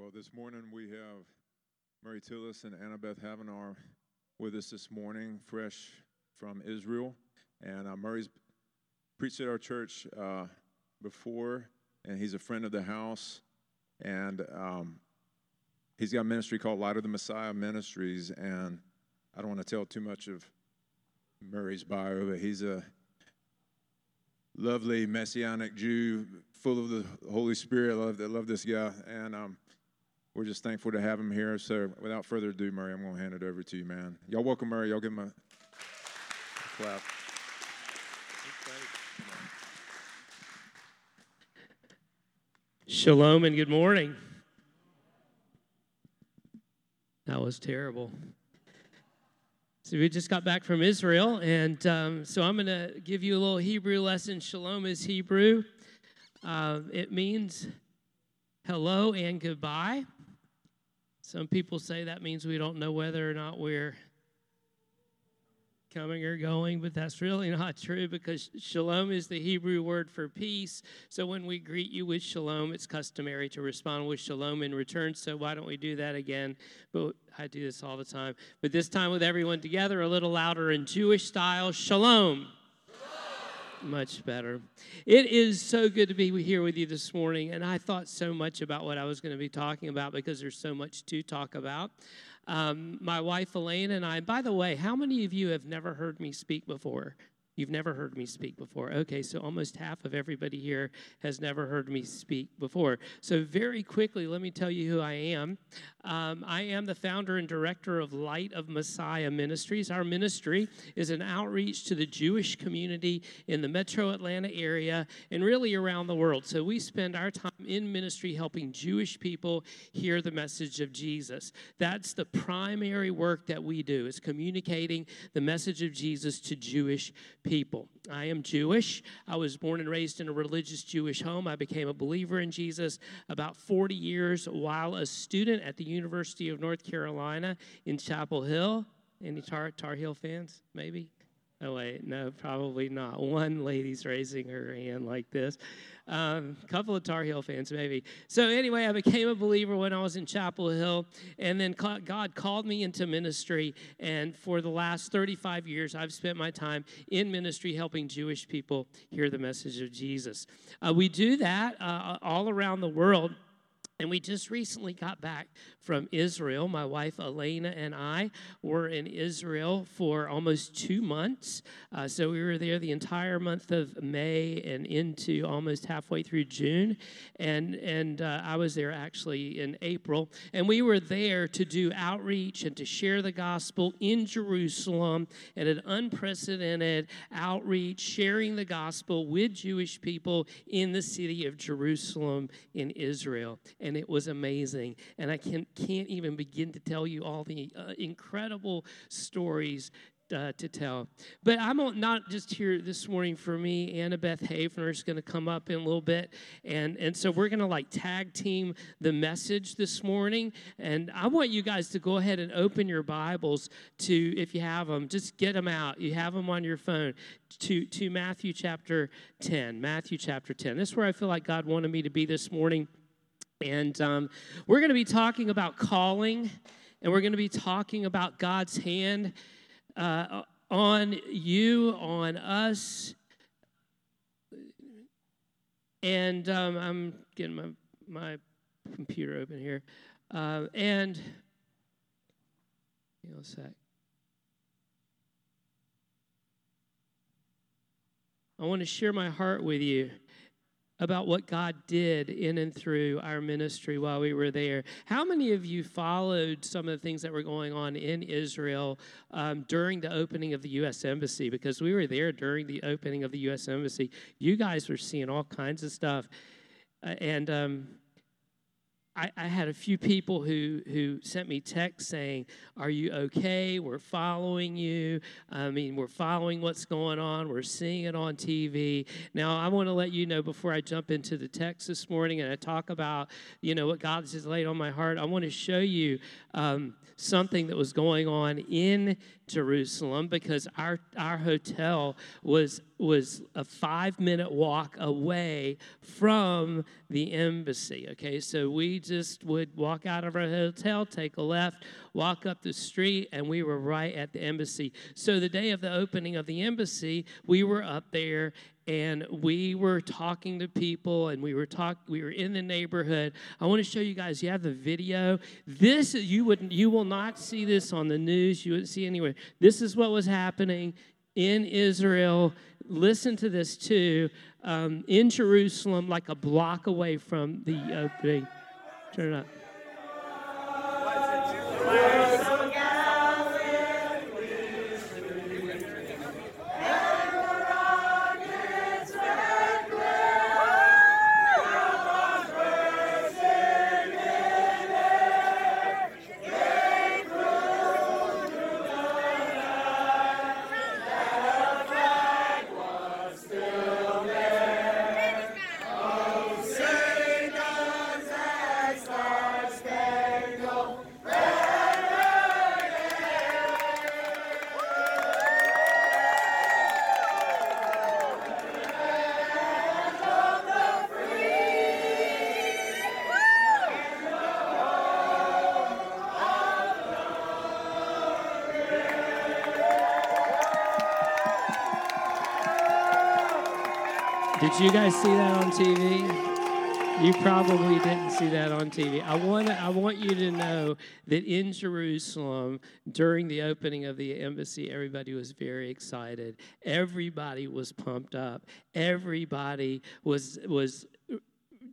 Well, this morning we have Murray Tilles and Annabeth Havenar with us this morning, fresh from Israel. And uh, Murray's preached at our church uh, before, and he's a friend of the house. And um, he's got a ministry called Light of the Messiah Ministries. And I don't want to tell too much of Murray's bio, but he's a lovely messianic Jew, full of the Holy Spirit. I love, I love this guy. And um, we're just thankful to have him here. So without further ado, Murray, I'm going to hand it over to you, man. Y'all welcome Murray. Y'all give him a, a clap. Shalom and good morning. That was terrible. So we just got back from Israel, and um, so I'm going to give you a little Hebrew lesson. Shalom is Hebrew. Uh, it means hello and goodbye. Some people say that means we don't know whether or not we're coming or going, but that's really not true because shalom is the Hebrew word for peace. So when we greet you with shalom, it's customary to respond with shalom in return. So why don't we do that again? But I do this all the time. But this time with everyone together, a little louder in Jewish style shalom. Much better. It is so good to be here with you this morning. And I thought so much about what I was going to be talking about because there's so much to talk about. Um, my wife Elaine and I, by the way, how many of you have never heard me speak before? You've never heard me speak before. Okay, so almost half of everybody here has never heard me speak before. So, very quickly, let me tell you who I am. Um, I am the founder and director of Light of Messiah Ministries. Our ministry is an outreach to the Jewish community in the metro Atlanta area and really around the world. So, we spend our time in ministry helping Jewish people hear the message of Jesus. That's the primary work that we do, is communicating the message of Jesus to Jewish people people. I am Jewish. I was born and raised in a religious Jewish home. I became a believer in Jesus about 40 years while a student at the University of North Carolina in Chapel Hill. Any Tar, Tar Heel fans? Maybe? Oh, wait, no, probably not. One lady's raising her hand like this. A um, couple of Tar Heel fans, maybe. So, anyway, I became a believer when I was in Chapel Hill, and then God called me into ministry. And for the last 35 years, I've spent my time in ministry helping Jewish people hear the message of Jesus. Uh, we do that uh, all around the world. And we just recently got back from Israel. My wife Elena and I were in Israel for almost two months. Uh, so we were there the entire month of May and into almost halfway through June. And, and uh, I was there actually in April. And we were there to do outreach and to share the gospel in Jerusalem at an unprecedented outreach, sharing the gospel with Jewish people in the city of Jerusalem in Israel. And and it was amazing. And I can, can't even begin to tell you all the uh, incredible stories uh, to tell. But I'm not just here this morning for me. Annabeth Havener is going to come up in a little bit. And, and so we're going to like tag team the message this morning. And I want you guys to go ahead and open your Bibles to, if you have them, just get them out. You have them on your phone to, to Matthew chapter 10. Matthew chapter 10. This is where I feel like God wanted me to be this morning. And um, we're going to be talking about calling, and we're going to be talking about God's hand uh, on you, on us. And um, I'm getting my, my computer open here. Uh, and, you know, a sec. I want to share my heart with you about what God did in and through our ministry while we were there. How many of you followed some of the things that were going on in Israel um, during the opening of the U.S. Embassy? Because we were there during the opening of the U.S. Embassy. You guys were seeing all kinds of stuff. Uh, and um, I, I, had a few people who, who sent me texts saying, Are you okay? We're following you. I mean, we're following what's going on. We're seeing it on TV. Now, I want to let you know before I jump into the text this morning and I talk about, you know, what God has laid on my heart, I want to show you um, something that was going on in Jerusalem because our, our hotel was was a five minute walk away from the embassy. Okay, so we just would walk out of our hotel, take a left, walk up the street, and we were right at the embassy. So the day of the opening of the embassy, we were up there and we were talking to people and we were talk we were in the neighborhood i want to show you guys you have the video this you would you will not see this on the news you wouldn't see anywhere this is what was happening in israel. Listen to this too. Um, in jerusalem like a block away from the opening. Turn it up Did you guys see that on TV? You probably didn't see that on TV. I want I want you to know that in Jerusalem during the opening of the embassy everybody was very excited. Everybody was pumped up. Everybody was was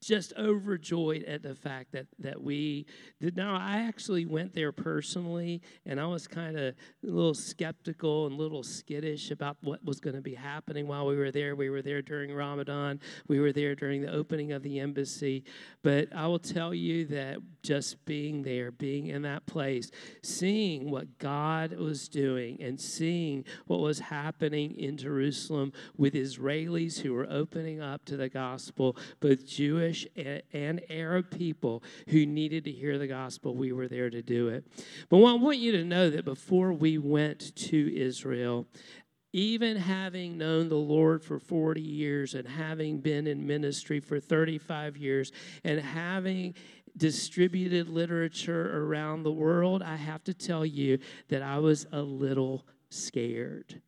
just overjoyed at the fact that that we did. Now, I actually went there personally, and I was kind of a little skeptical and a little skittish about what was going to be happening while we were there. We were there during Ramadan. We were there during the opening of the embassy. But I will tell you that just being there, being in that place, seeing what God was doing, and seeing what was happening in Jerusalem with Israelis who were opening up to the gospel, both Jewish Jewish and Arab people who needed to hear the gospel, we were there to do it. But I want you to know that before we went to Israel, even having known the Lord for 40 years and having been in ministry for 35 years and having distributed literature around the world, I have to tell you that I was a little scared.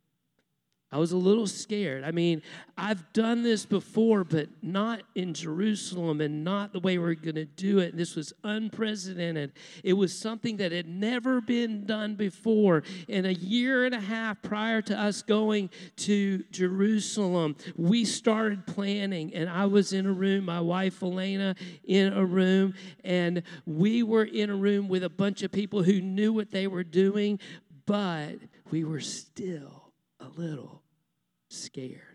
I was a little scared. I mean, I've done this before, but not in Jerusalem and not the way we're going to do it. This was unprecedented. It was something that had never been done before. In a year and a half prior to us going to Jerusalem, we started planning, and I was in a room, my wife Elena in a room, and we were in a room with a bunch of people who knew what they were doing, but we were still a little scared.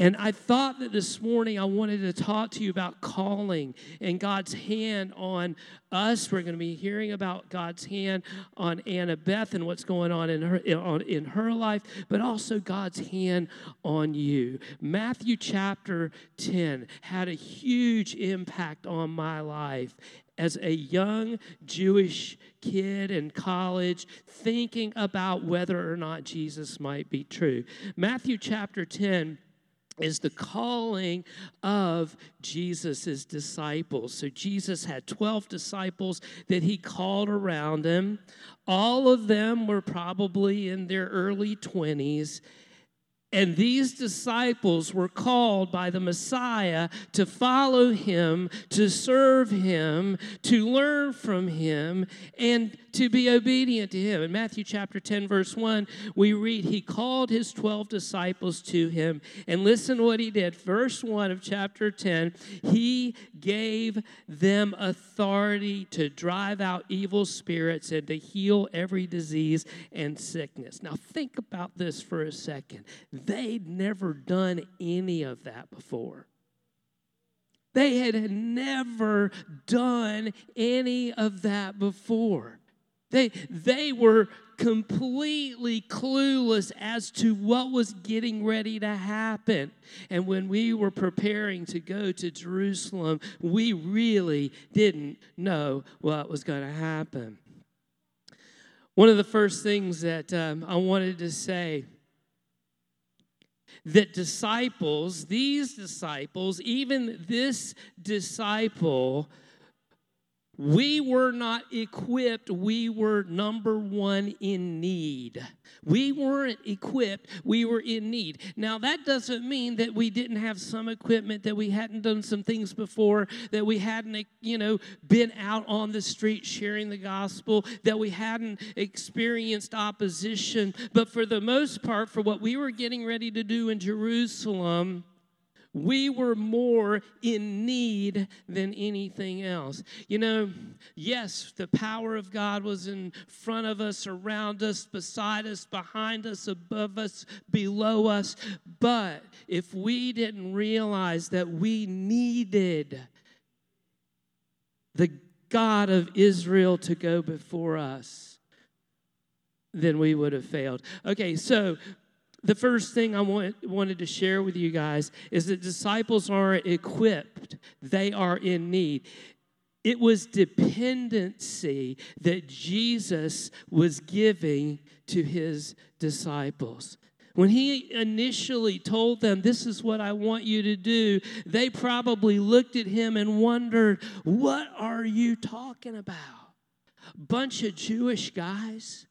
And I thought that this morning I wanted to talk to you about calling and God's hand on us. We're going to be hearing about God's hand on Annabeth and what's going on in her in her life, but also God's hand on you. Matthew chapter 10 had a huge impact on my life as a young Jewish kid in college thinking about whether or not Jesus might be true. Matthew chapter 10 is the calling of Jesus' disciples. So Jesus had 12 disciples that he called around him. All of them were probably in their early 20s. And these disciples were called by the Messiah to follow him, to serve him, to learn from him, and to be obedient to him. In Matthew chapter 10, verse 1, we read, He called his 12 disciples to him. And listen what he did. Verse 1 of chapter 10, he gave them authority to drive out evil spirits and to heal every disease and sickness. Now, think about this for a second. They'd never done any of that before. They had never done any of that before. They, they were completely clueless as to what was getting ready to happen. And when we were preparing to go to Jerusalem, we really didn't know what was going to happen. One of the first things that um, I wanted to say that disciples, these disciples, even this disciple, we were not equipped. We were number one in need. We weren't equipped. We were in need. Now, that doesn't mean that we didn't have some equipment, that we hadn't done some things before, that we hadn't, you know, been out on the street sharing the gospel, that we hadn't experienced opposition. But for the most part, for what we were getting ready to do in Jerusalem, we were more in need than anything else. You know, yes, the power of God was in front of us, around us, beside us, behind us, above us, below us. But if we didn't realize that we needed the God of Israel to go before us, then we would have failed. Okay, so the first thing I want, wanted to share with you guys is that disciples aren't equipped, they are in need. It was dependency that Jesus was giving to his disciples. When he initially told them, This is what I want you to do, they probably looked at him and wondered, What are you talking about? Bunch of Jewish guys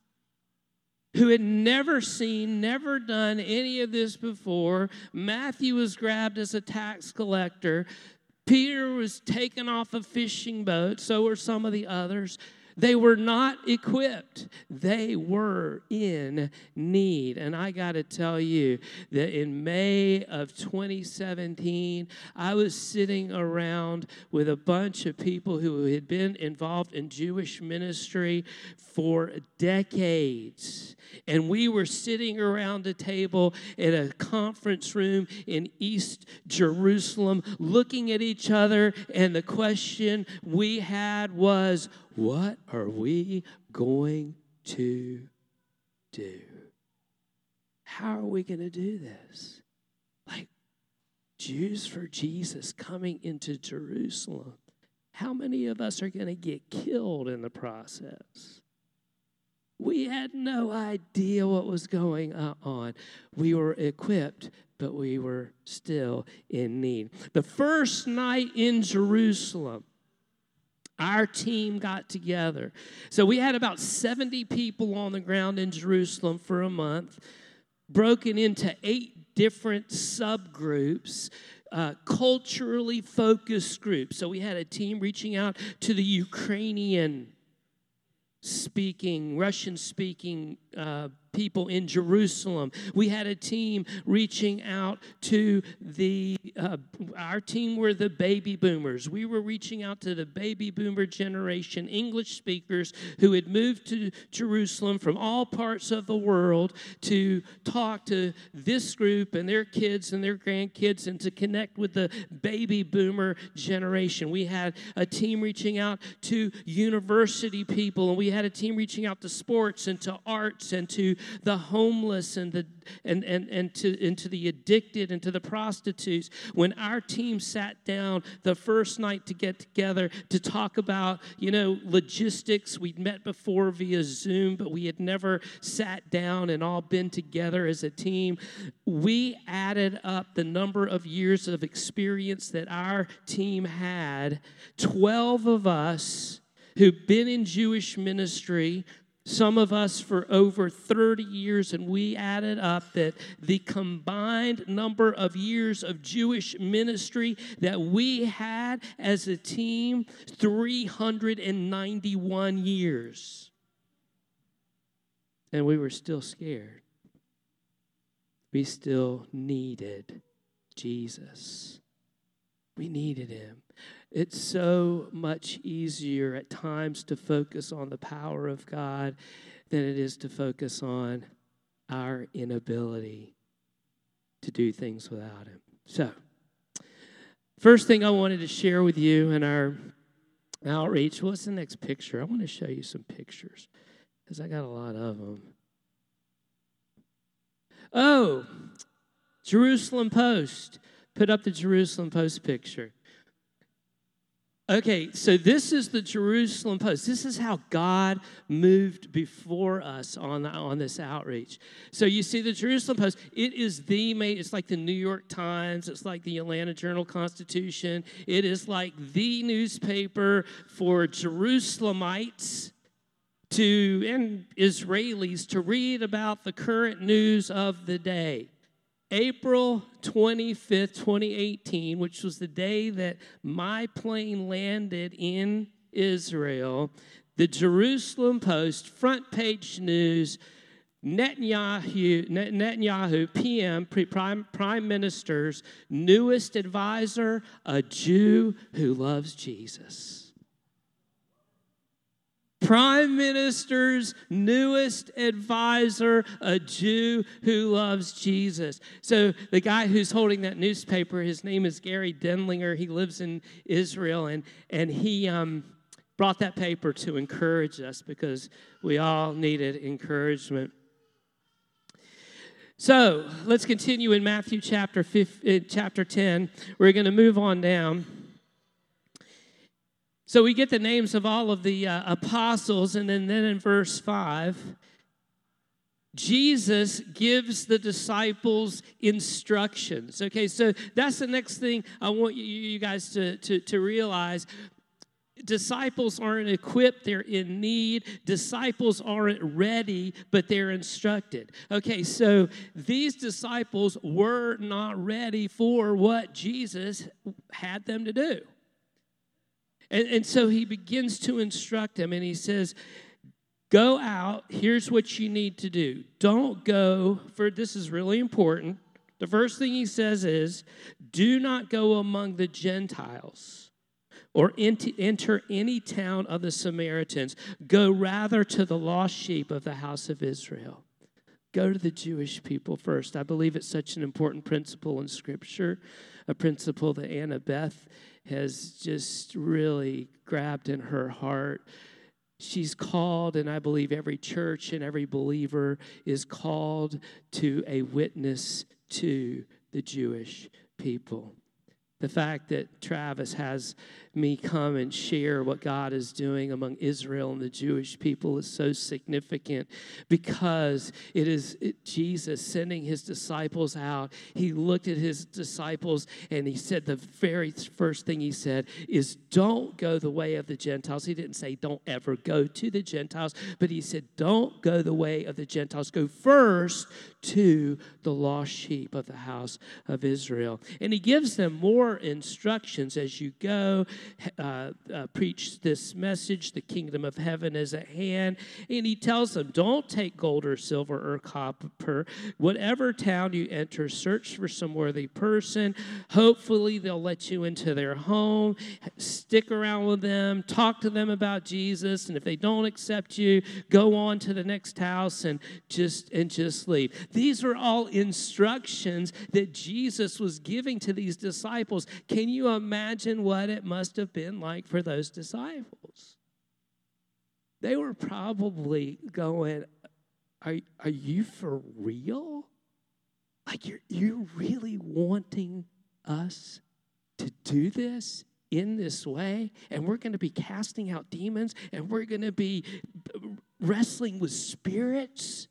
who had never seen, never done any of this before. Matthew was grabbed as a tax collector. Peter was taken off a fishing boat, so were some of the others. They were not equipped. They were in need. And I got to tell you that in May of 2017, I was sitting around with a bunch of people who had been involved in Jewish ministry for decades. And we were sitting around a table in a conference room in East Jerusalem, looking at each other. And the question we had was, what are we going to do? How are we going to do this? Like Jews for Jesus coming into Jerusalem. How many of us are going to get killed in the process? We had no idea what was going on. We were equipped, but we were still in need. The first night in Jerusalem, our team got together. So we had about 70 people on the ground in Jerusalem for a month, broken into eight different subgroups. Uh, culturally focused groups. So we had a team reaching out to the Ukrainian speaking, Russian speaking uh, people in Jerusalem. We had a team reaching out to the, uh, our team were the baby boomers. We were reaching out to the baby boomer generation, English speakers who had moved to Jerusalem from all parts of the world to talk to this group and their kids and their grandkids and to connect with the baby boomer generation. We had a team reaching out to university people and we had a team reaching out to sports and to arts and to the homeless and the and, and, and to and to the addicted and to the prostitutes. When our team sat down the first night to get together to talk about, you know, logistics, we'd met before via Zoom, but we had never sat down and all been together as a team. We added up the number of years of experience that our team had. 12 of us who've been in Jewish ministry some of us for over 30 years, and we added up that the combined number of years of Jewish ministry that we had as a team 391 years. And we were still scared. We still needed Jesus. We needed him. It's so much easier at times to focus on the power of God than it is to focus on our inability to do things without Him. So, first thing I wanted to share with you in our outreach what's the next picture? I want to show you some pictures because I got a lot of them. Oh, Jerusalem Post. Put up the Jerusalem Post picture. Okay, so this is the Jerusalem Post. This is how God moved before us on, on this outreach. So you see the Jerusalem Post, it is the main, it's like the New York Times, it's like the Atlanta Journal Constitution. It is like the newspaper for Jerusalemites to and Israelis to read about the current news of the day. April 25th, 2018, which was the day that my plane landed in Israel, the Jerusalem Post front page news Netanyahu, Netanyahu PM, prime, prime minister's newest advisor, a Jew who loves Jesus. Prime Minister's newest advisor, a Jew who loves Jesus. So, the guy who's holding that newspaper, his name is Gary Denlinger. He lives in Israel, and, and he um, brought that paper to encourage us because we all needed encouragement. So, let's continue in Matthew chapter, 5, chapter 10. We're going to move on down. So we get the names of all of the uh, apostles, and then, then in verse 5, Jesus gives the disciples instructions. Okay, so that's the next thing I want you, guys to, to, to realize disciples aren't equipped, they're in need. Disciples aren't ready, but they're instructed. Okay, so these disciples were not ready for what Jesus had them to do. And, and so he begins to instruct him and he says, Go out, here's what you need to do. Don't go, for this is really important. The first thing he says is, Do not go among the Gentiles or enter any town of the Samaritans. Go rather to the lost sheep of the house of Israel. Go to the Jewish people first. I believe it's such an important principle in Scripture, a principle that Anna Beth has just really grabbed in her heart. She's called, and I believe every church and every believer is called to a witness to the Jewish people. The fact that Travis has me come and share what God is doing among Israel and the Jewish people is so significant because it is Jesus sending his disciples out. He looked at his disciples and he said, the very first thing he said is, Don't go the way of the Gentiles. He didn't say, Don't ever go to the Gentiles, but he said, Don't go the way of the Gentiles. Go first to the lost sheep of the house of Israel. And he gives them more instructions as you go uh, uh, preach this message the kingdom of heaven is at hand. And he tells them, don't take gold or silver or copper. Whatever town you enter, search for some worthy person. Hopefully, they'll let you into their home. Stick around with them, talk to them about Jesus. And if they don't accept you, go on to the next house and just and just leave. These are all instructions that Jesus was giving to these disciples. Can you imagine what it must have been like for those disciples? They were probably going, Are, are you for real? Like, you're, you're really wanting us to do this in this way? And we're going to be casting out demons and we're going to be uh, wrestling with spirits?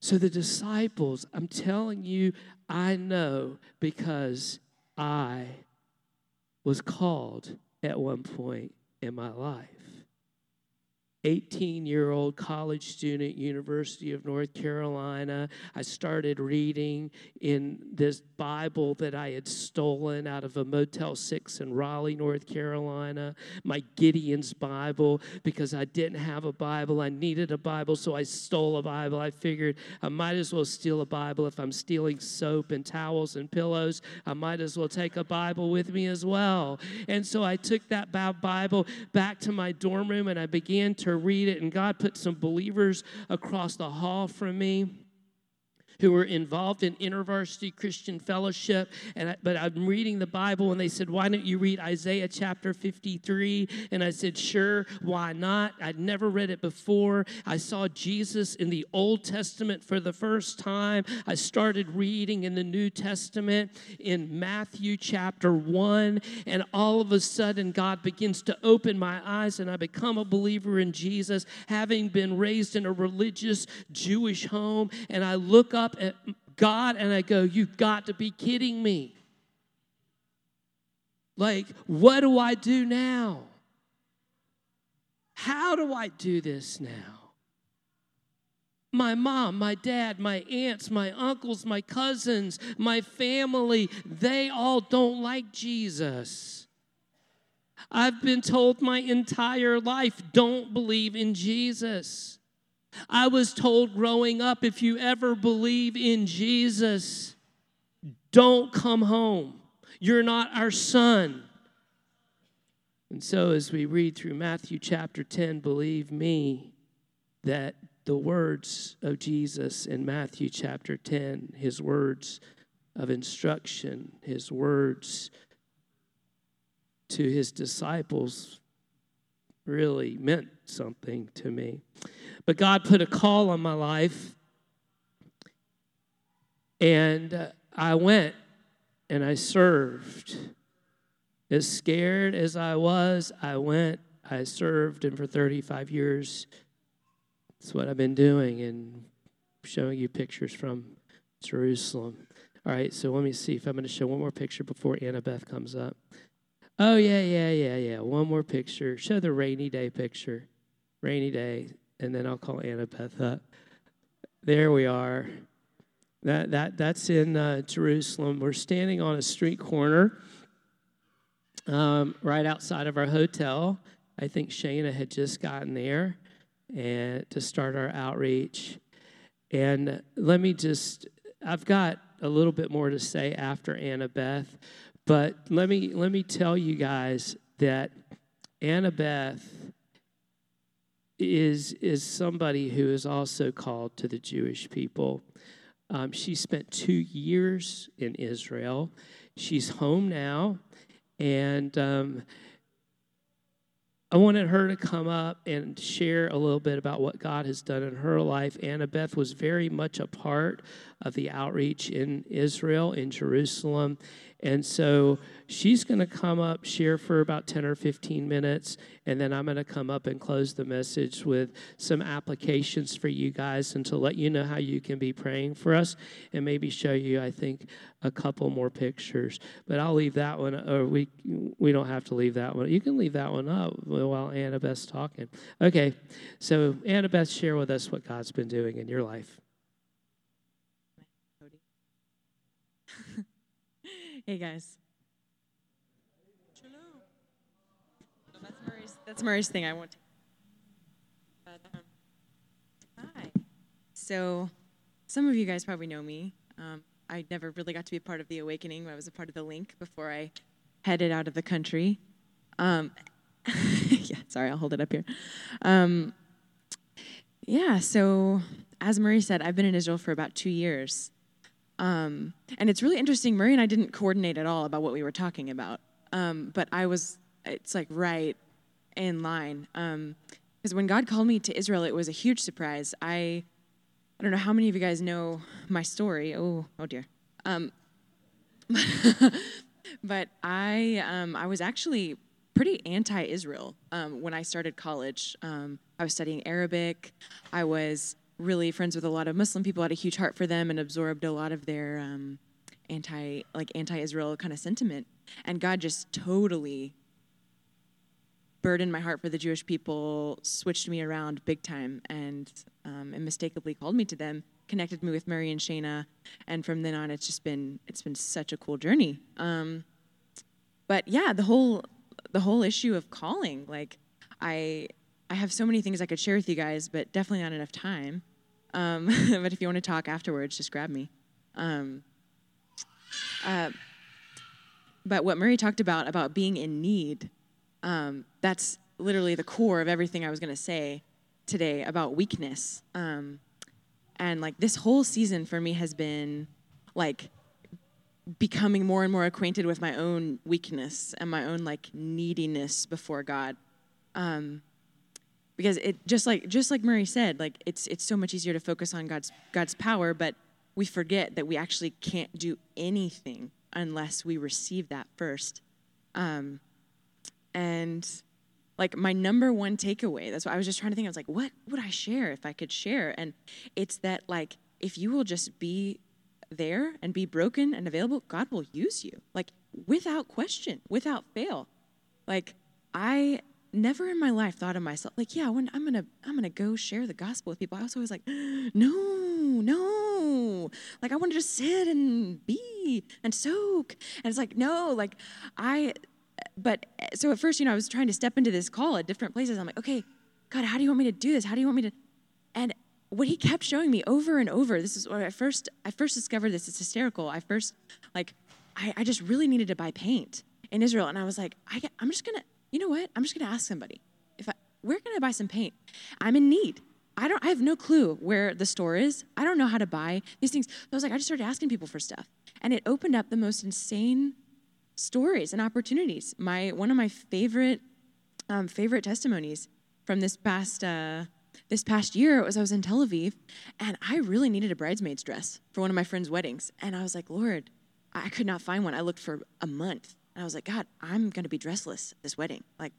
So, the disciples, I'm telling you, I know because I was called at one point in my life. 18 year old college student, University of North Carolina. I started reading in this Bible that I had stolen out of a Motel 6 in Raleigh, North Carolina, my Gideon's Bible, because I didn't have a Bible. I needed a Bible, so I stole a Bible. I figured I might as well steal a Bible. If I'm stealing soap and towels and pillows, I might as well take a Bible with me as well. And so I took that Bible back to my dorm room and I began to read it, and God put some believers across the hall from me who were involved in InterVarsity Christian Fellowship. And I, but I'm reading the Bible, and they said, "Why don't you read Isaiah chapter 53?" And I said, "Sure, why not?" I'd never read it before. I saw Jesus in the Old Testament for the first time. I started reading in the New Testament in Matthew chapter 1, and all of a sudden, God begins to open my eyes, and I become a believer in Jesus, having been raised in a religious Jewish home. And I look up at God and I go, You've got to be kidding me. Like, what do I do now? How do I do this now? My mom, my dad, my aunts, my uncles, my cousins, my family, they all don't like Jesus. I've been told my entire life don't believe in Jesus. I was told growing up if you ever believe in Jesus, don't come home. You're not our son. And so, as we read through Matthew chapter 10, believe me that the words of Jesus in Matthew chapter 10, his words of instruction, his words to his disciples, really meant something to me. But God put a call on my life, and uh, I went and I served. As scared as I was, I went, I served, and for 35 years, that's what I've been doing and showing you pictures from Jerusalem. All right, so let me see if I'm going to show one more picture before Annabeth comes up. Oh, yeah, yeah, yeah, yeah. One more picture. Show the rainy day picture. Rainy day. And then I'll call Annabeth up. There we are. That, that, that's in uh, Jerusalem. We're standing on a street corner um, right outside of our hotel. I think Shana had just gotten there and to start our outreach. And let me just, I've got a little bit more to say after Annabeth, but let me let me tell you guys that Annabeth is is somebody who is also called to the Jewish people. Um, she spent two years in Israel. She's home now, and um, I wanted her to come up and share a little bit about what God has done in her life. Annabeth was very much a part of the outreach in Israel, in Jerusalem. And so she's going to come up, share for about 10 or 15 minutes, and then I'm going to come up and close the message with some applications for you guys and to let you know how you can be praying for us and maybe show you, I think, a couple more pictures. But I'll leave that one, or we, we don't have to leave that one. You can leave that one up while Annabeth's talking. Okay, so Annabeth, share with us what God's been doing in your life. Hey guys. That's Murray's, that's Murray's thing. I want. To, but, um, hi. So, some of you guys probably know me. Um, I never really got to be a part of the awakening. I was a part of the link before I headed out of the country. Um, yeah, sorry, I'll hold it up here. Um, yeah, so as Murray said, I've been in Israel for about two years. Um, and it's really interesting. Murray and I didn't coordinate at all about what we were talking about. Um, but I was, it's like right in line. Because um, when God called me to Israel, it was a huge surprise. I, I don't know how many of you guys know my story. Oh, oh dear. Um, but I, um, I was actually pretty anti-Israel um, when I started college. I was studying Arabic. I was really friends with a lot of Muslim people, had a huge heart for them, and absorbed a lot of their um, anti like anti-Israel kind of sentiment. And God just totally burdened my heart for the Jewish people, switched me around big time, and um, and mistakenly called me to them, connected me with Murray and Shana, and from then on, it's just been it's been such a cool journey. Um, but yeah, the whole the whole issue of calling, like I I have so many things I could share with you guys, but definitely not enough time. Um, but if you want to talk afterwards, just grab me. Um, uh, but what Murray talked about, about being in need, um, that's literally the core of everything I was going to say today about weakness. Um, And like this whole season for me has been like becoming more and more acquainted with my own weakness and my own like neediness before God. Um, because it just like just like Murray said, like it's it's so much easier to focus on God's God's power, but we forget that we actually can't do anything unless we receive that first. Um, and like my number one takeaway, that's what I was just trying to think. I was like, what would I share if I could share? And it's that like if you will just be there and be broken and available, God will use you. Like without question, without fail. Like I never in my life thought of myself like, yeah, when I'm gonna I'm gonna go share the gospel with people. I was always like, no, no. Like I want to just sit and be and soak. And it's like, no, like I but so at first, you know, I was trying to step into this call at different places. I'm like, okay, God, how do you want me to do this? How do you want me to and what he kept showing me over and over, this is where I first I first discovered this. It's hysterical. I first like I, I just really needed to buy paint in Israel. And I was like, I, I'm just gonna you know what? I'm just going to ask somebody if I, where can I buy some paint? I'm in need. I don't. I have no clue where the store is. I don't know how to buy these things. So I was like, I just started asking people for stuff, and it opened up the most insane stories and opportunities. My one of my favorite um, favorite testimonies from this past uh, this past year was I was in Tel Aviv, and I really needed a bridesmaid's dress for one of my friends' weddings, and I was like, Lord, I could not find one. I looked for a month, and I was like, God, I'm going to be dressless this wedding. Like,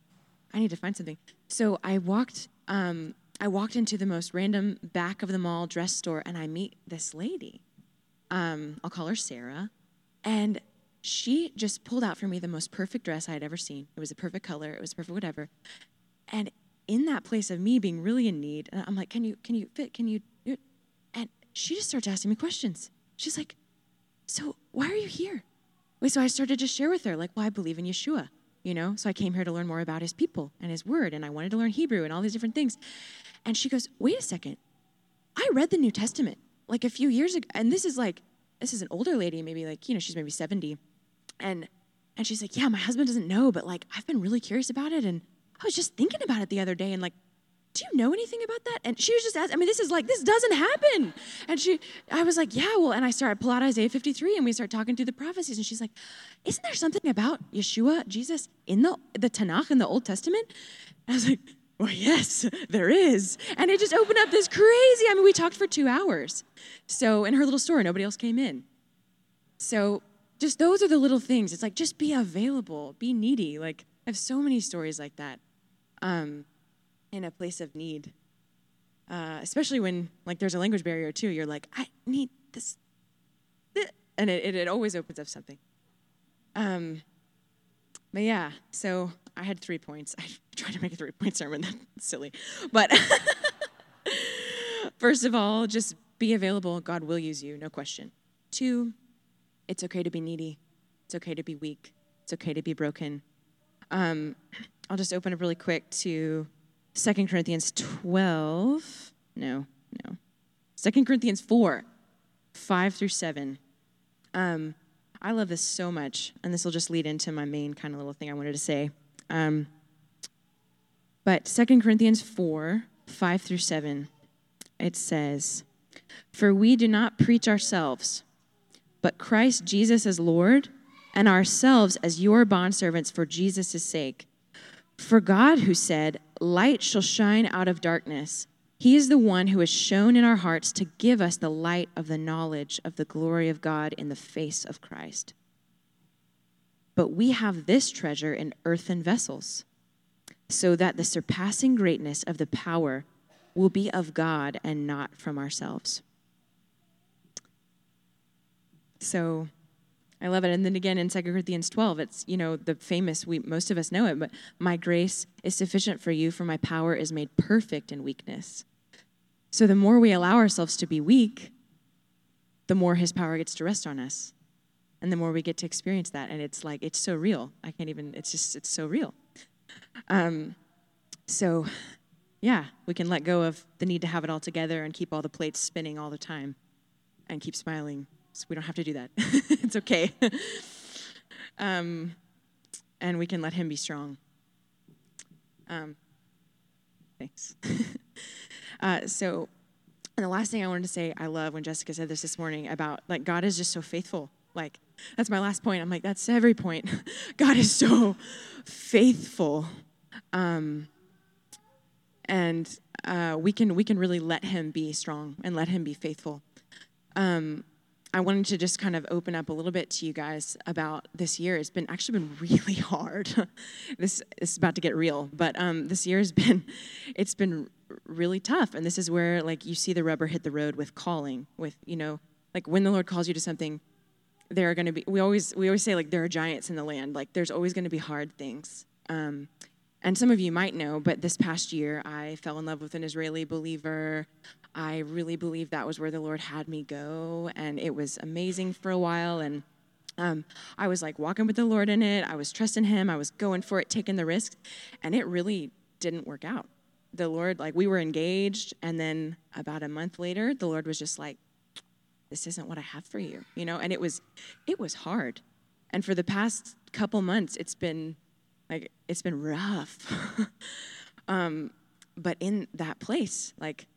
I need to find something. So I walked, um, I walked into the most random back of the mall dress store, and I meet this lady. Um, I'll call her Sarah, and she just pulled out for me the most perfect dress I had ever seen. It was a perfect color. It was perfect whatever. And in that place of me being really in need, and I'm like, "Can you? Can you fit? Can you?" Do it? And she just starts asking me questions. She's like, "So why are you here?" So I started to share with her, like, well, I believe in Yeshua, you know? So I came here to learn more about his people and his word, and I wanted to learn Hebrew and all these different things. And she goes, wait a second. I read the New Testament like a few years ago, and this is like, this is an older lady, maybe like, you know, she's maybe 70. And and she's like, yeah, my husband doesn't know, but like I've been really curious about it. And I was just thinking about it the other day and like do you know anything about that? And she was just asking, I mean, this is like, this doesn't happen. And she, I was like, yeah, well, and I started, pull out Isaiah 53 and we start talking through the prophecies. And she's like, isn't there something about Yeshua, Jesus, in the, the Tanakh, in the Old Testament? And I was like, well, yes, there is. And it just opened up this crazy, I mean, we talked for two hours. So in her little store, nobody else came in. So just those are the little things. It's like, just be available, be needy. Like, I have so many stories like that. Um, in a place of need. Uh, especially when like there's a language barrier too. You're like, I need this, and it, it, it always opens up something. Um, but yeah, so I had three points. I tried to make a three point sermon. That's silly, but first of all, just be available. God will use you, no question. Two, it's okay to be needy. It's okay to be weak. It's okay to be broken. Um, I'll just open up really quick to Second Corinthians 12. No, no. Second Corinthians 4, 5 through 7. Um, I love this so much, and this will just lead into my main kind of little thing I wanted to say. Um, but Second Corinthians 4, 5 through 7, it says, For we do not preach ourselves, but Christ Jesus as Lord, and ourselves as your bondservants for Jesus' sake. For God, who said, Light shall shine out of darkness, he is the one who has shown in our hearts to give us the light of the knowledge of the glory of God in the face of Christ. But we have this treasure in earthen vessels, so that the surpassing greatness of the power will be of God and not from ourselves. So, I love it. And then again in 2 Corinthians 12, it's, you know, the famous, we most of us know it, but my grace is sufficient for you, for my power is made perfect in weakness. So the more we allow ourselves to be weak, the more his power gets to rest on us. And the more we get to experience that. And it's like, it's so real. I can't even, it's just, it's so real. Um, so, yeah, we can let go of the need to have it all together and keep all the plates spinning all the time and keep smiling so we don't have to do that. it's okay. um, and we can let Him be strong. Um, thanks. uh, so, And the last thing I wanted to say, I love when Jessica said this this morning about like God is just so faithful. Like that's my last point. I'm like that's every point. God is so faithful, um, and uh, we can we can really let Him be strong and let Him be faithful. Um, I wanted to just kind of open up a little bit to you guys about this year. It's been actually been really hard. this is about to get real, but um, this year has been it's been really tough. And this is where like you see the rubber hit the road with calling, with you know, like when the Lord calls you to something, there are going to be. We always we always say like there are giants in the land. Like there's always going to be hard things. Um, and some of you might know, but this past year I fell in love with an Israeli believer. I really believe that was where the Lord had me go, and it was amazing for a while. And um, I was like walking with the Lord in it. I was trusting Him. I was going for it, taking the risk, and it really didn't work out. The Lord, like, we were engaged, and then about a month later, the Lord was just like, "This isn't what I have for you," you know. And it was, it was hard. And for the past couple months, it's been like it's been rough. um, but in that place, like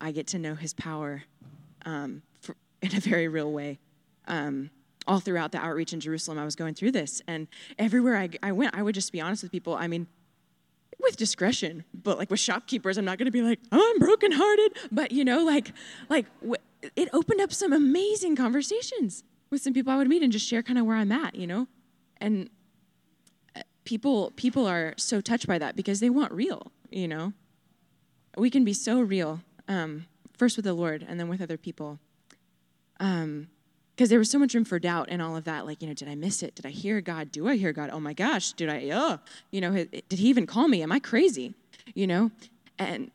I get to know His power um, for, in a very real way. Um, all throughout the outreach in Jerusalem, I was going through this, and everywhere I, I went, I would just be honest with people. I mean, with discretion, but like with shopkeepers, I'm not going to be like, oh, I'm brokenhearted. But you know, like, like it opened up some amazing conversations with some people I would meet and just share kind of where I'm at, you know, and uh, people people are so touched by that because they want real, you know. We can be so real um, first with the Lord and then with other people. Because um, there was so much room for doubt and all of that. Like, you know, did I miss it? Did I hear God? Do I hear God? Oh my gosh, did I? Oh, you know, did He even call me? Am I crazy? You know, and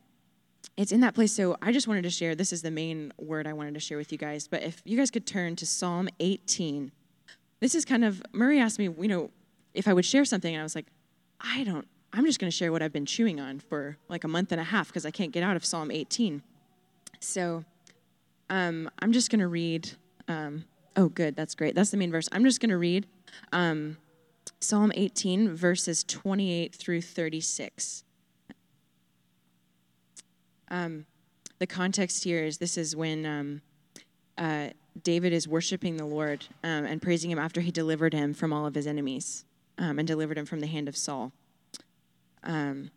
it's in that place. So I just wanted to share. This is the main word I wanted to share with you guys. But if you guys could turn to Psalm 18, this is kind of Murray asked me, you know, if I would share something, and I was like, I don't I'm just going to share what I've been chewing on for like a month and a half because I can't get out of Psalm 18. So um, I'm just going to read. Um, oh, good. That's great. That's the main verse. I'm just going to read um, Psalm 18, verses 28 through 36. Um, the context here is this is when um, uh, David is worshiping the Lord um, and praising him after he delivered him from all of his enemies and delivered him from the hand of Saul. Um,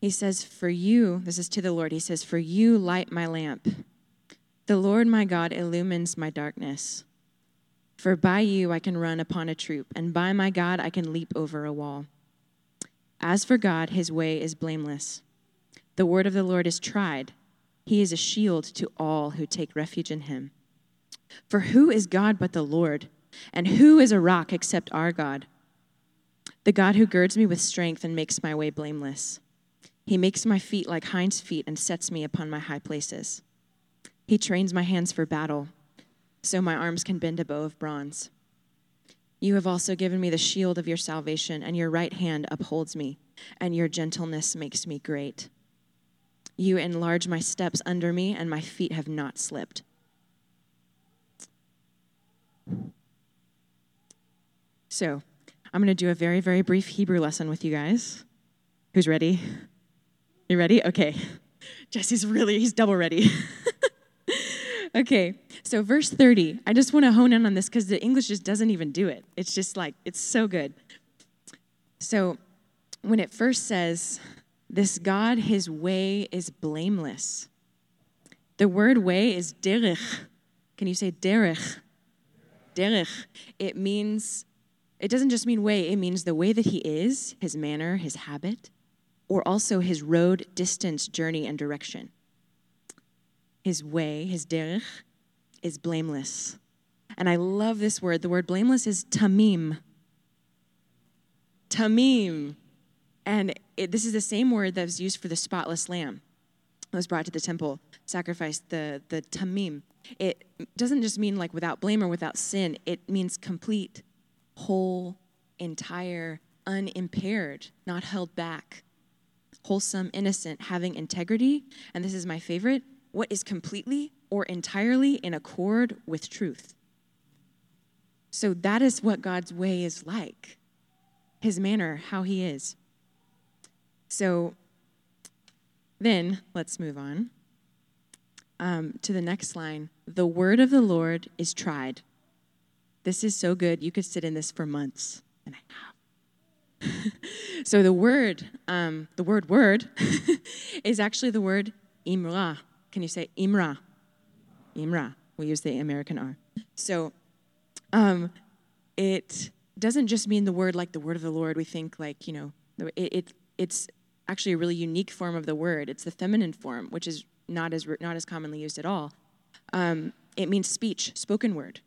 he says, For you, this is to the Lord, he says, For you light my lamp. The Lord my God illumines my darkness. For by you I can run upon a troop, and by my God I can leap over a wall. As for God, his way is blameless. The word of the Lord is tried. He is a shield to all who take refuge in him. For who is God but the Lord? And who is a rock except our God? The God who girds me with strength and makes my way blameless. He makes my feet like hinds' feet and sets me upon my high places. He trains my hands for battle, so my arms can bend a bow of bronze. You have also given me the shield of your salvation, and your right hand upholds me, and your gentleness makes me great. You enlarge my steps under me, and my feet have not slipped. So, I'm going to do a very, very brief Hebrew lesson with you guys. Who's ready? You ready? Okay. Jesse's really, he's double ready. okay, so verse 30. I just want to hone in on this because the English just doesn't even do it. It's just like, it's so good. So when it first says, this God, his way is blameless, the word way is derech. Can you say derech? Derech. It means it doesn't just mean way, it means the way that he is, his manner, his habit, or also his road, distance, journey, and direction. His way, his derech, is blameless. And I love this word. The word blameless is tamim. Tamim. And it, this is the same word that was used for the spotless lamb that was brought to the temple, sacrificed, the, the tamim. It doesn't just mean like without blame or without sin, it means complete whole, entire, unimpaired, not held back, wholesome, innocent, having integrity. And this is my favorite what is completely or entirely in accord with truth. So that is what God's way is like, his manner, how he is. So then let's move on. um, to the next line the word of the Lord is tried. This is so good. You could sit in this for months, and I have. so the word, um, the word word, is actually the word imra. Can you say imra? Imra. We use the American R. So um, it doesn't just mean the word like the word of the Lord. We think like, you know, it, it it's actually a really unique form of the word. It's the feminine form, which is not as not as commonly used at all. Um, it means speech, spoken word,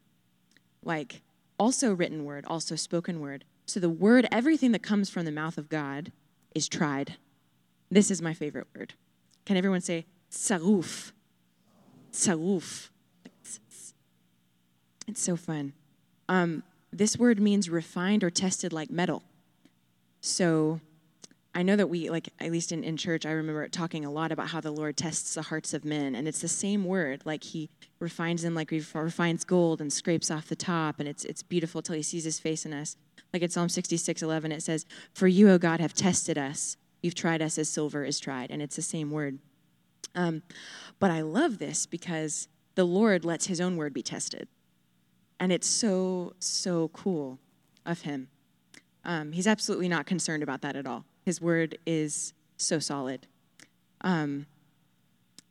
like also written word, also spoken word. So the word, everything that comes from the mouth of God, is tried. This is my favorite word. Can everyone say saruf? Saruf. It's so fun. Um, this word means refined or tested like metal. So I know that we, like, at least in, in church, I remember talking a lot about how the Lord tests the hearts of men. And it's the same word. Like, he refines them like he refines gold and scrapes off the top. And it's, it's beautiful till he sees his face in us. Like in Psalm 66 11, it says, For you, O God, have tested us. You've tried us as silver is tried. And it's the same word. Um, but I love this because the Lord lets his own word be tested. And it's so, so cool of him. Um, he's absolutely not concerned about that at all. His word is so solid. Um,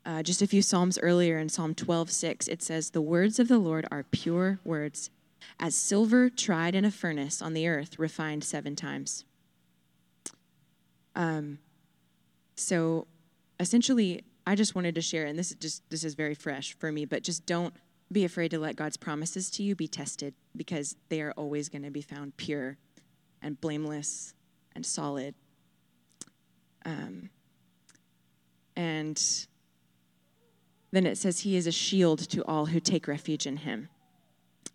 uh, just a few Psalms earlier in Psalm 12:6, it says, The words of the Lord are pure words, as silver tried in a furnace on the earth, refined seven times. Um, so essentially, I just wanted to share, and this is just this is very fresh for me, but just don't be afraid to let God's promises to you be tested because they are always going to be found pure and blameless and solid. Um, and then it says, He is a shield to all who take refuge in Him.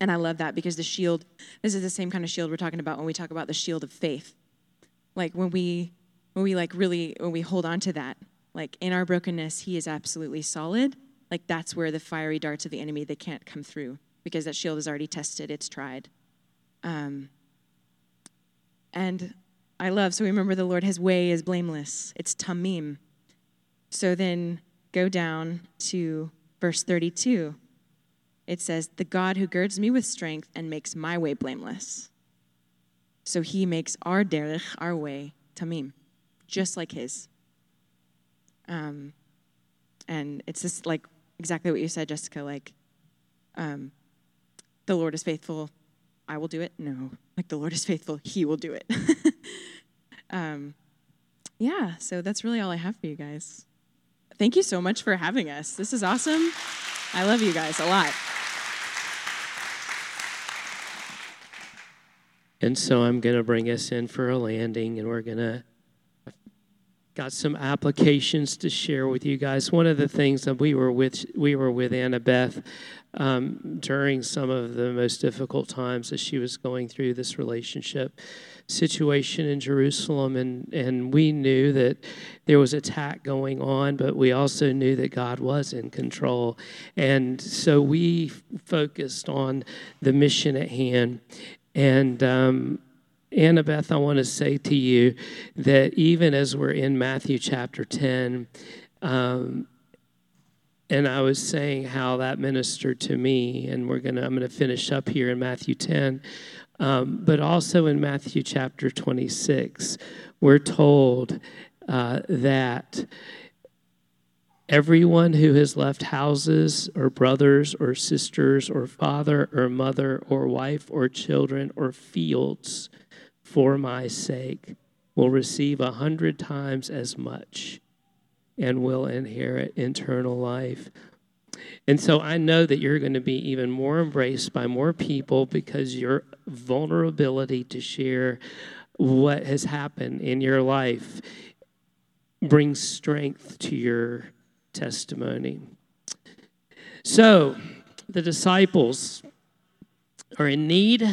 And I love that because the shield, this is the same kind of shield we're talking about when we talk about the shield of faith. Like when we, when we like really, when we hold on to that, like in our brokenness, He is absolutely solid like that's where the fiery darts of the enemy they can't come through because that shield is already tested it's tried um, and i love so we remember the lord his way is blameless it's tamim so then go down to verse 32 it says the god who girds me with strength and makes my way blameless so he makes our derech our way tamim just like his um, and it's just like exactly what you said, Jessica. Like, um, the Lord is faithful. I will do it. No, like the Lord is faithful. He will do it. um, yeah. So that's really all I have for you guys. Thank you so much for having us. This is awesome. I love you guys a lot. And so I'm going to bring us in for a landing, and we're going to got some applications to share with you guys. One of the things that we were with we were with Annabeth um, during some of the most difficult times as she was going through this relationship situation in Jerusalem, and and we knew that there was attack going on, but we also knew that God was in control, and so we focused on the mission at hand, and. Um, Annabeth, I want to say to you that even as we're in Matthew chapter 10, um, and I was saying how that ministered to me, and we're gonna I'm gonna finish up here in Matthew 10, um, but also in Matthew chapter 26, we're told uh, that everyone who has left houses or brothers or sisters or father or mother or wife or children or fields for my sake will receive a hundred times as much and will inherit eternal life. And so I know that you're going to be even more embraced by more people because your vulnerability to share what has happened in your life brings strength to your testimony. So the disciples are in need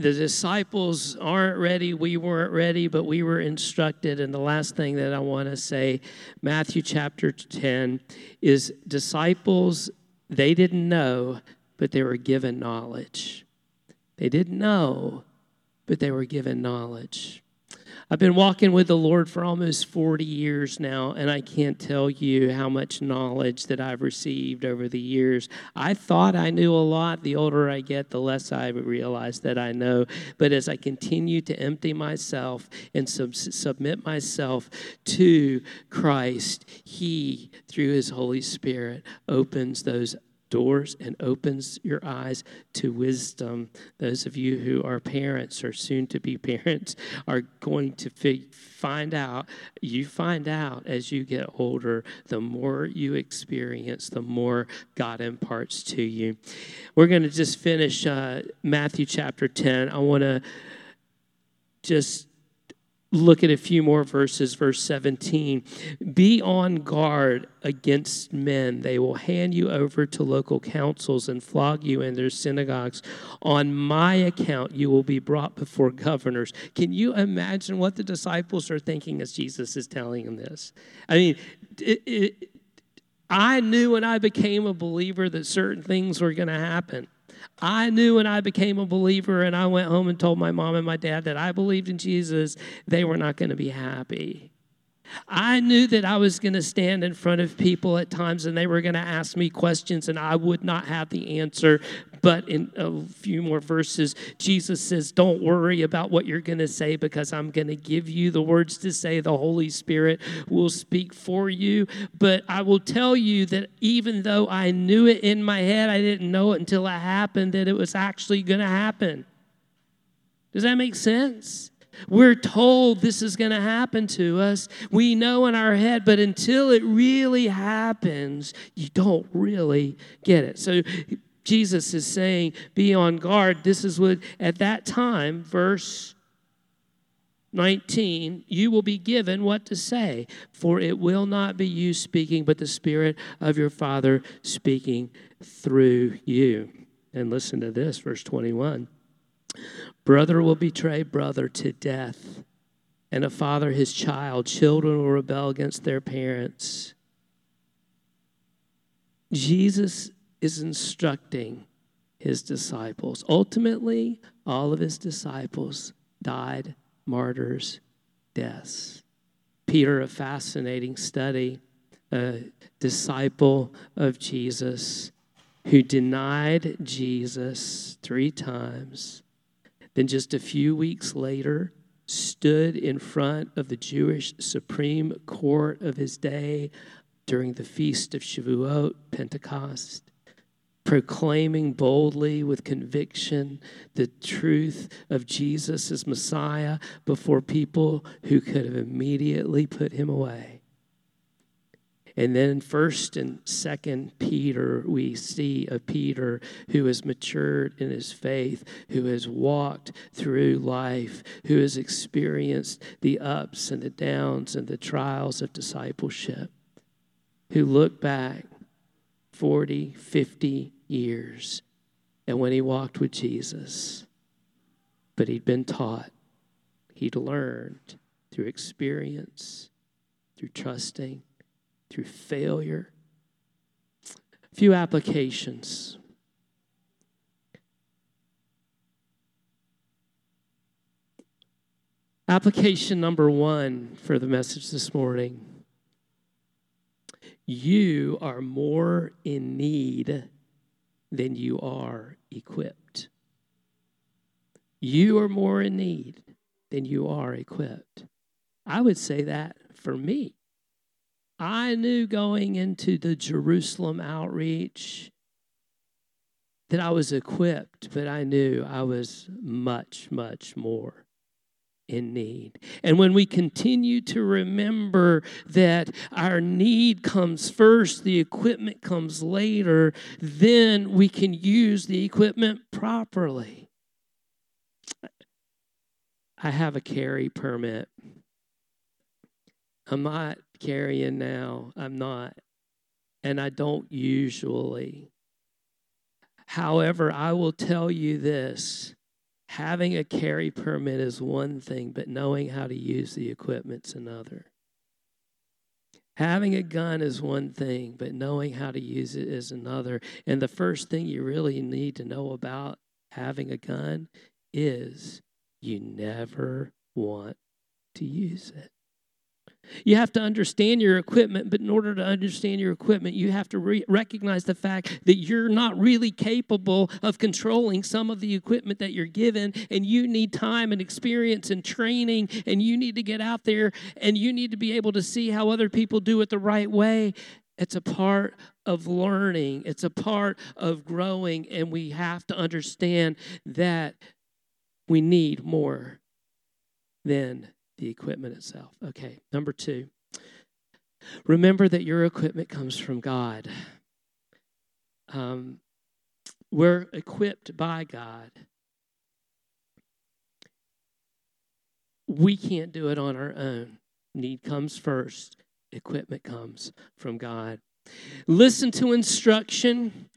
the disciples aren't ready. We weren't ready, but we were instructed. And the last thing that I want to say, Matthew chapter 10, is disciples, they didn't know, but they were given knowledge. They didn't know, but they were given knowledge. I've been walking with the Lord for almost 40 years now, and I can't tell you how much knowledge that I've received over the years. I thought I knew a lot. The older I get, the less I realize that I know. But as I continue to empty myself and sub- submit myself to Christ, He, through His Holy Spirit, opens those doors and opens your eyes to wisdom. Those of you who are parents or soon to be parents are going to find out, you find out as you get older, the more you experience, the more God imparts to you. We're going to just finish uh, Matthew chapter 10. I want to just look at a few more verses. Verse 17 Be on guard against men. They will hand you over to local councils and flog you in their synagogues. On my account, you will be brought before governors. Can you imagine what the disciples are thinking as Jesus is telling them this? I mean, it, it, I knew when I became a believer that certain things were going to happen. I knew when I became a believer and I went home and told my mom and my dad that I believed in Jesus, they were not going to be happy. I knew that I was going to stand in front of people at times and they were going to ask me questions and I would not have the answer. But in a few more verses, Jesus says, Don't worry about what you're going to say because I'm going to give you the words to say. The Holy Spirit will speak for you. But I will tell you that even though I knew it in my head, I didn't know it until it happened that it was actually going to happen. Does that make sense? We're told this is going to happen to us. We know in our head, but until it really happens, you don't really get it. So Jesus is saying, be on guard. This is what, at that time, verse 19, you will be given what to say, for it will not be you speaking, but the Spirit of your Father speaking through you. And listen to this, verse 21. Brother will betray brother to death, and a father his child. Children will rebel against their parents. Jesus is instructing his disciples. Ultimately, all of his disciples died martyrs' deaths. Peter, a fascinating study, a disciple of Jesus who denied Jesus three times then, just a few weeks later, stood in front of the Jewish Supreme Court of his day during the Feast of Shavuot, Pentecost, proclaiming boldly with conviction the truth of Jesus as Messiah before people who could have immediately put him away. And then first and second Peter, we see a Peter who has matured in his faith, who has walked through life, who has experienced the ups and the downs and the trials of discipleship, who look back 40, 50 years and when he walked with Jesus, but he'd been taught, he'd learned through experience, through trusting through failure. A few applications. Application number one for the message this morning you are more in need than you are equipped. You are more in need than you are equipped. I would say that for me. I knew going into the Jerusalem outreach that I was equipped, but I knew I was much, much more in need. And when we continue to remember that our need comes first, the equipment comes later, then we can use the equipment properly. I have a carry permit. I'm not carrying now. I'm not. And I don't usually. However, I will tell you this having a carry permit is one thing, but knowing how to use the equipment's another. Having a gun is one thing, but knowing how to use it is another. And the first thing you really need to know about having a gun is you never want to use it. You have to understand your equipment, but in order to understand your equipment, you have to re- recognize the fact that you're not really capable of controlling some of the equipment that you're given, and you need time and experience and training, and you need to get out there and you need to be able to see how other people do it the right way. It's a part of learning, it's a part of growing, and we have to understand that we need more than the equipment itself. Okay, number two. Remember that your equipment comes from God. Um, we're equipped by God. We can't do it on our own. Need comes first, equipment comes from God. Listen to instruction.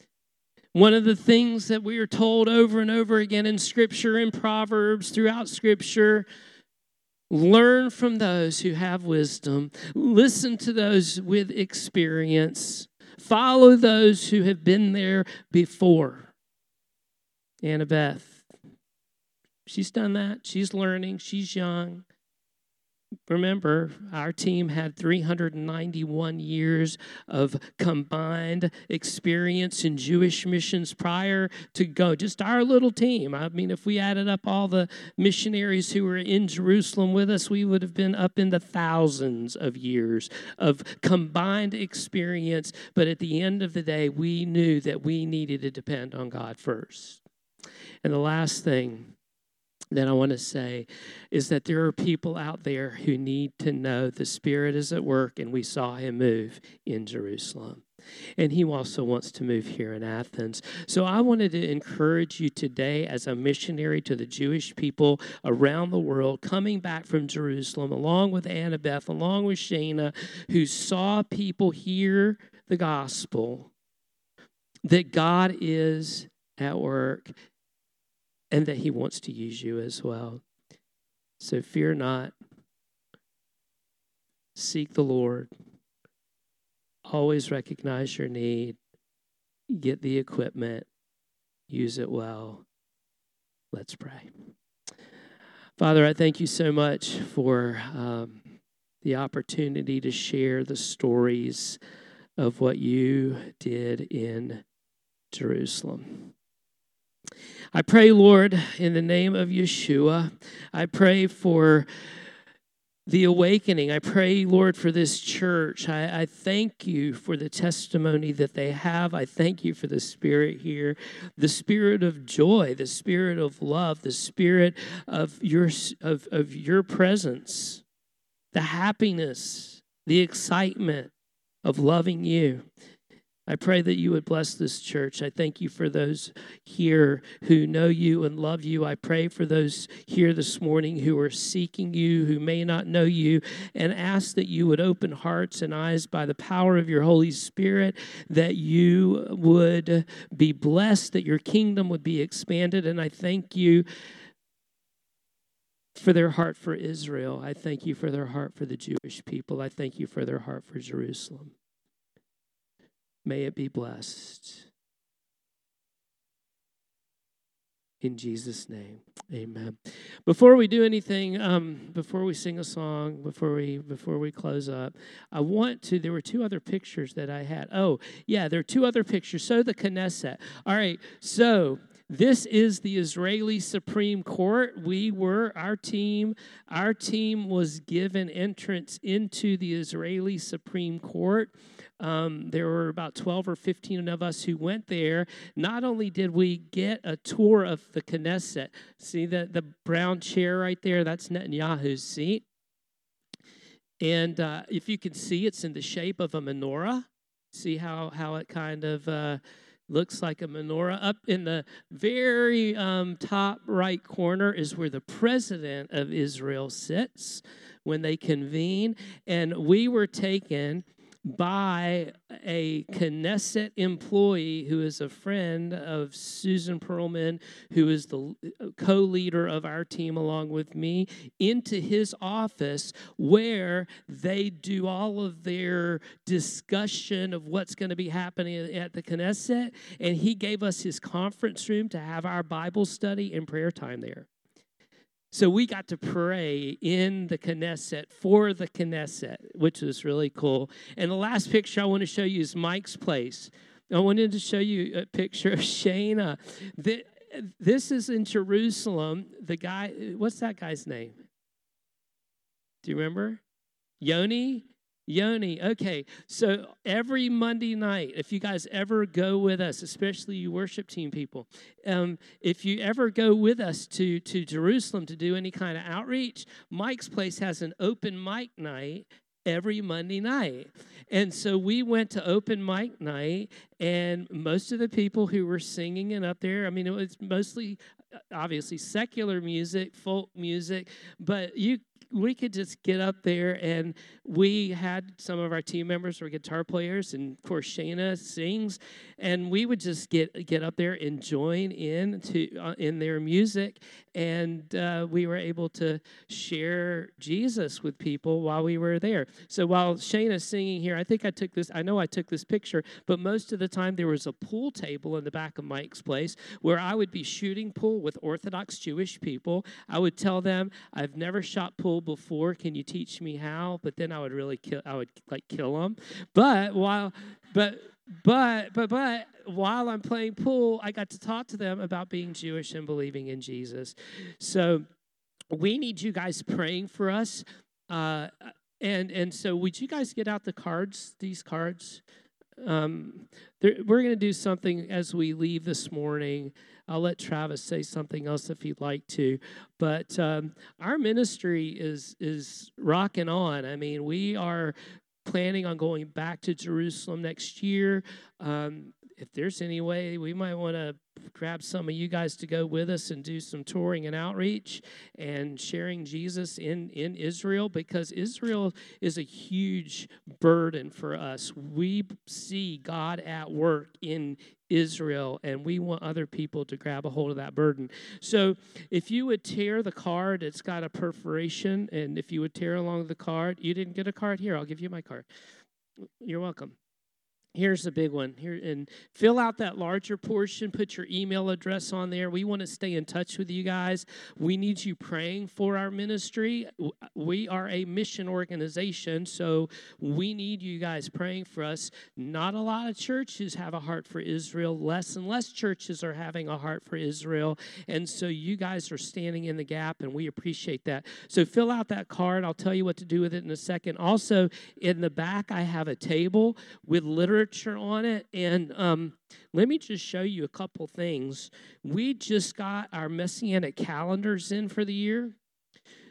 One of the things that we are told over and over again in Scripture, in Proverbs, throughout Scripture, Learn from those who have wisdom. Listen to those with experience. Follow those who have been there before. Annabeth, she's done that. She's learning. She's young remember, our team had 391 years of combined experience in Jewish missions prior to go. Just our little team. I mean, if we added up all the missionaries who were in Jerusalem with us, we would have been up in the thousands of years of combined experience. But at the end of the day, we knew that we needed to depend on God first. And the last thing that I want to say is that there are people out there who need to know the Spirit is at work, and we saw Him move in Jerusalem. And He also wants to move here in Athens. So I wanted to encourage you today, as a missionary to the Jewish people around the world, coming back from Jerusalem, along with Annabeth, along with Shana, who saw people hear the gospel, that God is at work and that He wants to use you as well. So fear not. Seek the Lord. Always recognize your need. Get the equipment. Use it well. Let's pray. Father, I thank you so much for um, the opportunity to share the stories of what you did in Jerusalem. I pray, Lord, in the name of Yeshua, I pray for the awakening. I pray, Lord, for this church. I, I, thank you for the testimony that they have. I thank you for the spirit here, the spirit of joy, the spirit of love, the spirit of your of, of your presence, the happiness, the excitement of loving you. I pray that you would bless this church. I thank you for those here who know you and love you. I pray for those here this morning who are seeking you, who may not know you, and ask that you would open hearts and eyes by the power of your Holy Spirit, that you would be blessed, that your kingdom would be expanded. And I thank you for their heart for Israel. I thank you for their heart for the Jewish people. I thank you for their heart for Jerusalem. May it be blessed. In Jesus' name, Amen. Before we do anything, um, before we sing a song, before we before we close up, I want to. There were two other pictures that I had. Oh, yeah, there are two other pictures. So the Knesset. All right. So this is the Israeli Supreme Court. We were our team. Our team was given entrance into the Israeli Supreme Court. Um, there were about 12 or 15 of us who went there. Not only did we get a tour of the Knesset, see the, the brown chair right there? That's Netanyahu's seat. And uh, if you can see, it's in the shape of a menorah. See how, how it kind of uh, looks like a menorah. Up in the very um, top right corner is where the president of Israel sits when they convene. And we were taken by a Knesset employee who is a friend of Susan Perlman, who is the co leader of our team along with me, into his office where they do all of their discussion of what's going to be happening at the Knesset. And he gave us his conference room to have our Bible study and prayer time there. So we got to pray in the Knesset for the Knesset, which was really cool. And the last picture I want to show you is Mike's place. I wanted to show you a picture of Shana. This is in Jerusalem. The guy, what's that guy's name? Do you remember? Yoni? Yoni, okay. So every Monday night, if you guys ever go with us, especially you worship team people, um, if you ever go with us to, to Jerusalem to do any kind of outreach, Mike's Place has an open mic night every Monday night. And so we went to open mic night, and most of the people who were singing and up there, I mean, it was mostly obviously secular music, folk music, but you we could just get up there and we had some of our team members were guitar players and of course Shana sings and we would just get get up there and join in to uh, in their music and uh, we were able to share Jesus with people while we were there. So while Shana's singing here, I think I took this. I know I took this picture, but most of the time there was a pool table in the back of Mike's place where I would be shooting pool with Orthodox Jewish people. I would tell them I've never shot pool before. Can you teach me how? But then I would really kill. I would like kill them. But while, but but but but while I'm playing pool, I got to talk to them about being Jewish and believing in Jesus. So we need you guys praying for us. Uh, and and so would you guys get out the cards? These cards. Um, we're going to do something as we leave this morning. I'll let Travis say something else if he'd like to. But um, our ministry is is rocking on. I mean, we are planning on going back to Jerusalem next year. Um, if there's any way, we might want to grab some of you guys to go with us and do some touring and outreach and sharing Jesus in, in Israel because Israel is a huge burden for us. We see God at work in Israel, and we want other people to grab a hold of that burden. So, if you would tear the card, it's got a perforation, and if you would tear along the card, you didn't get a card here, I'll give you my card. You're welcome. Here's the big one. Here and fill out that larger portion, put your email address on there. We want to stay in touch with you guys. We need you praying for our ministry. We are a mission organization, so we need you guys praying for us. Not a lot of churches have a heart for Israel. Less and less churches are having a heart for Israel. And so you guys are standing in the gap and we appreciate that. So fill out that card. I'll tell you what to do with it in a second. Also, in the back I have a table with literature literature on it. And um, let me just show you a couple things. We just got our messianic calendars in for the year.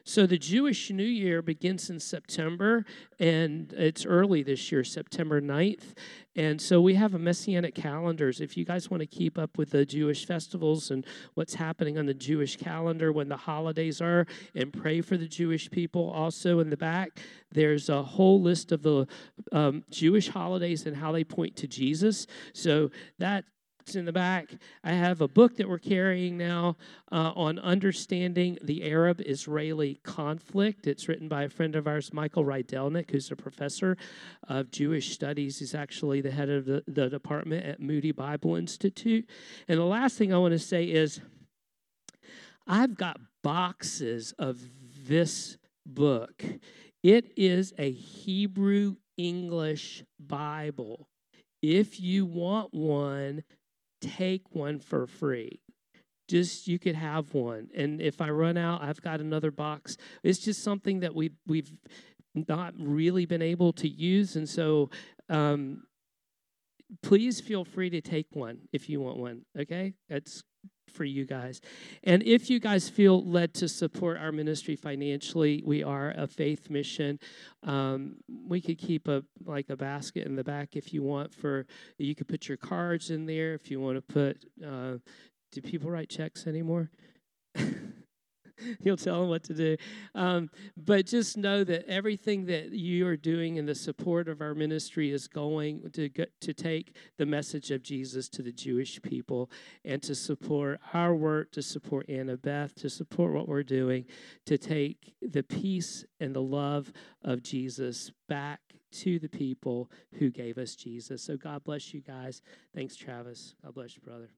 So the Jewish New Year begins in September, and it's early this year, September 9th. And so we have a messianic calendars. If you guys want to keep up with the Jewish festivals and what's happening on the Jewish calendar when the holidays are, and pray for the Jewish people. Also in the back, there's a whole list of the um, Jewish holidays and how they point to Jesus. So that in the back. I have a book that we're carrying now uh, on understanding the Arab Israeli conflict. It's written by a friend of ours, Michael Rydelnik, who's a professor of Jewish studies. He's actually the head of the, the department at Moody Bible Institute. And the last thing I want to say is I've got boxes of this book. It is a Hebrew English Bible. If you want one, take one for free. Just you could have one. And if I run out, I've got another box. It's just something that we've we've not really been able to use. And so um, please feel free to take one if you want one. Okay? That's for you guys. And if you guys feel led to support our ministry financially, we are a faith mission. Um, we could keep a like a basket in the back if you want. For you could put your cards in there if you want to put. Uh, do people write checks anymore? You'll tell them what to do. Um, but just know that everything that you are doing in the support of our ministry is going to to take the message of Jesus to the Jewish people and to support our work, to support Annabeth, to support what we're doing, to take the peace and the love of Jesus back to the people who gave us Jesus. So God bless you guys. Thanks, Travis. God bless you, brother.